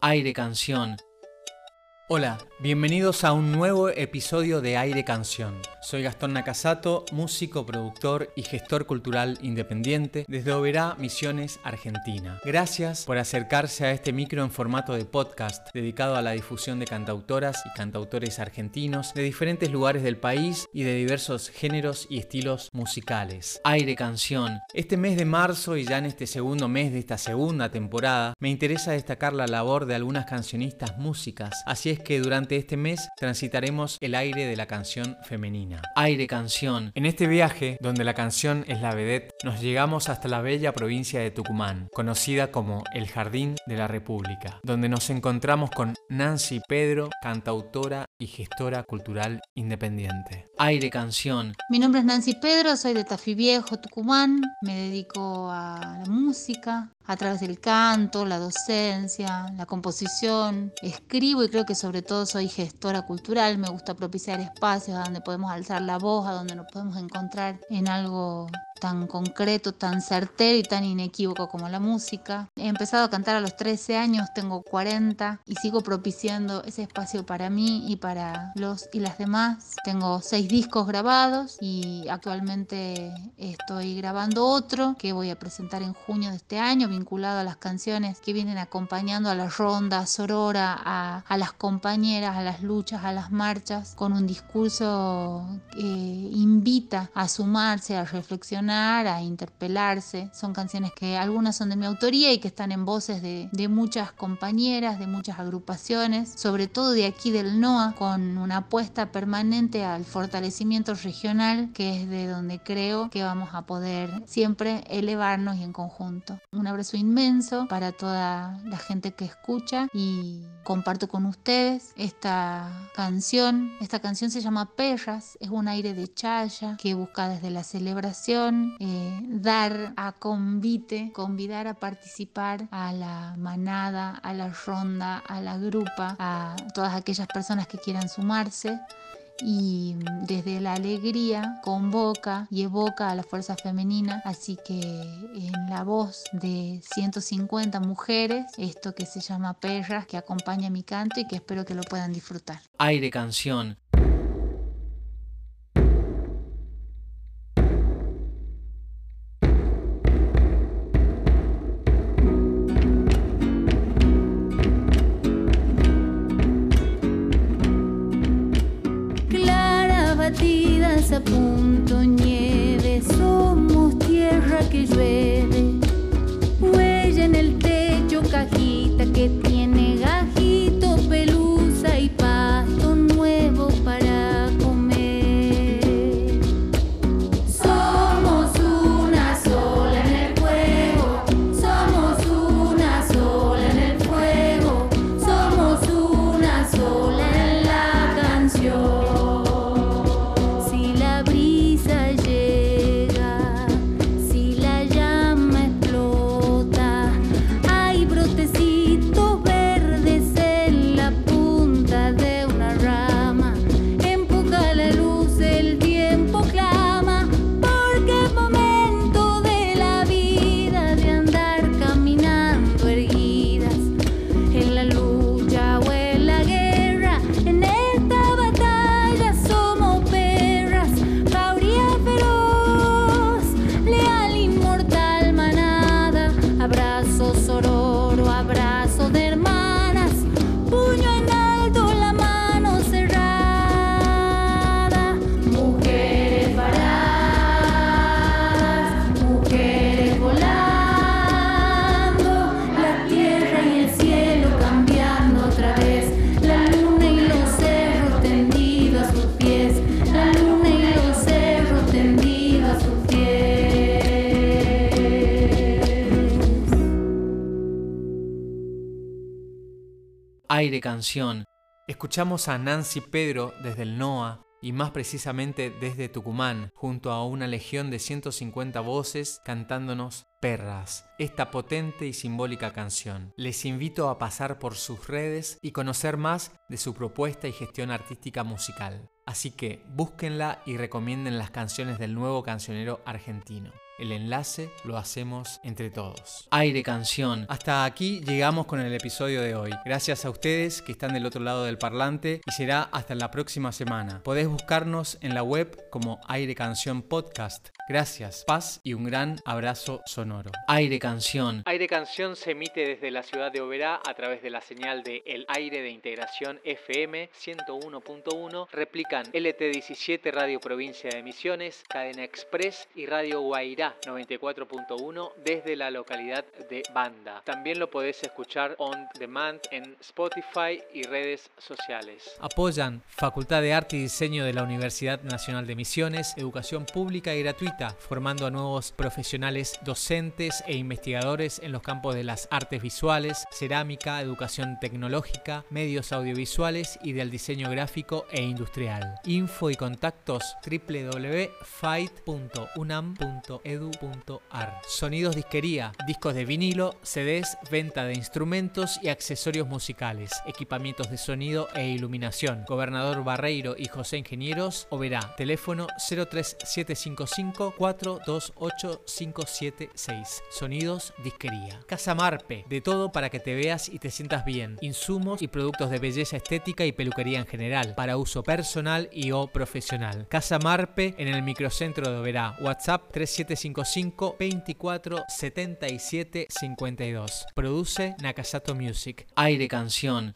Aire Canción. Hola, bienvenidos a un nuevo episodio de Aire Canción. Soy Gastón Nakasato, músico, productor y gestor cultural independiente desde Oberá, Misiones, Argentina. Gracias por acercarse a este micro en formato de podcast dedicado a la difusión de cantautoras y cantautores argentinos de diferentes lugares del país y de diversos géneros y estilos musicales. Aire Canción. Este mes de marzo y ya en este segundo mes de esta segunda temporada, me interesa destacar la labor de algunas cancionistas músicas. Así es que durante este mes transitaremos el aire de la canción femenina. Aire canción. En este viaje, donde la canción es la vedette, nos llegamos hasta la bella provincia de Tucumán, conocida como el Jardín de la República, donde nos encontramos con Nancy Pedro, cantautora y gestora cultural independiente. Aire canción. Mi nombre es Nancy Pedro, soy de Tafí Viejo, Tucumán. Me dedico a la música, a través del canto, la docencia, la composición. Escribo y creo que sobre todo soy gestora cultural. Me gusta propiciar espacios a donde podemos alzar la voz, a donde nos podemos encontrar en algo tan concreto, tan certero y tan inequívoco como la música. He empezado a cantar a los 13 años, tengo 40 y sigo propiciando ese espacio para mí y para los y las demás. Tengo seis discos grabados y actualmente estoy grabando otro que voy a presentar en junio de este año, vinculado a las canciones que vienen acompañando a la ronda sorora, a, a las compañeras, a las luchas, a las marchas, con un discurso que invita a sumarse, a reflexionar a interpelarse. Son canciones que algunas son de mi autoría y que están en voces de, de muchas compañeras, de muchas agrupaciones, sobre todo de aquí del NOA, con una apuesta permanente al fortalecimiento regional, que es de donde creo que vamos a poder siempre elevarnos y en conjunto. Un abrazo inmenso para toda la gente que escucha y comparto con ustedes esta canción. Esta canción se llama Perras, es un aire de chaya que busca desde la celebración eh, dar a convite, convidar a participar a la manada, a la ronda, a la grupa, a todas aquellas personas que quieran sumarse. Y desde la alegría convoca y evoca a la fuerza femenina, así que en la voz de 150 mujeres, esto que se llama Perras, que acompaña mi canto y que espero que lo puedan disfrutar. Aire canción a Aire Canción, escuchamos a Nancy Pedro desde el NOA y más precisamente desde Tucumán, junto a una legión de 150 voces cantándonos Perras, esta potente y simbólica canción. Les invito a pasar por sus redes y conocer más de su propuesta y gestión artística musical. Así que búsquenla y recomienden las canciones del nuevo cancionero argentino. El enlace lo hacemos entre todos. Aire Canción. Hasta aquí llegamos con el episodio de hoy. Gracias a ustedes que están del otro lado del parlante y será hasta la próxima semana. Podés buscarnos en la web como Aire Canción Podcast. Gracias, paz y un gran abrazo sonoro. Aire Canción. Aire Canción se emite desde la ciudad de Oberá a través de la señal de El Aire de Integración FM 101.1. Replican LT17 Radio Provincia de Misiones, Cadena Express y Radio Guairá 94.1 desde la localidad de Banda. También lo podés escuchar on demand en Spotify y redes sociales. Apoyan Facultad de Arte y Diseño de la Universidad Nacional de Misiones, educación pública y gratuita, formando a nuevos profesionales docentes e investigadores en los campos de las artes visuales, cerámica, educación tecnológica, medios audiovisuales y del diseño gráfico e industrial. Info y contactos www.fight.unam.edu.ar. Sonidos Disquería, discos de vinilo, CDs, venta de instrumentos y accesorios musicales, equipamientos de sonido e iluminación. Gobernador Barreiro y José Ingenieros, Oberá, teléfono 03755 428 576. Sonidos Disquería. Casa Marpe, de todo para que te veas y te sientas bien. Insumos y productos de belleza estética y peluquería en general, para uso personal y o profesional. Casa Marpe en el microcentro de Oberá. WhatsApp 3755 24 77 52. Produce Nakasato Music. Aire Canción.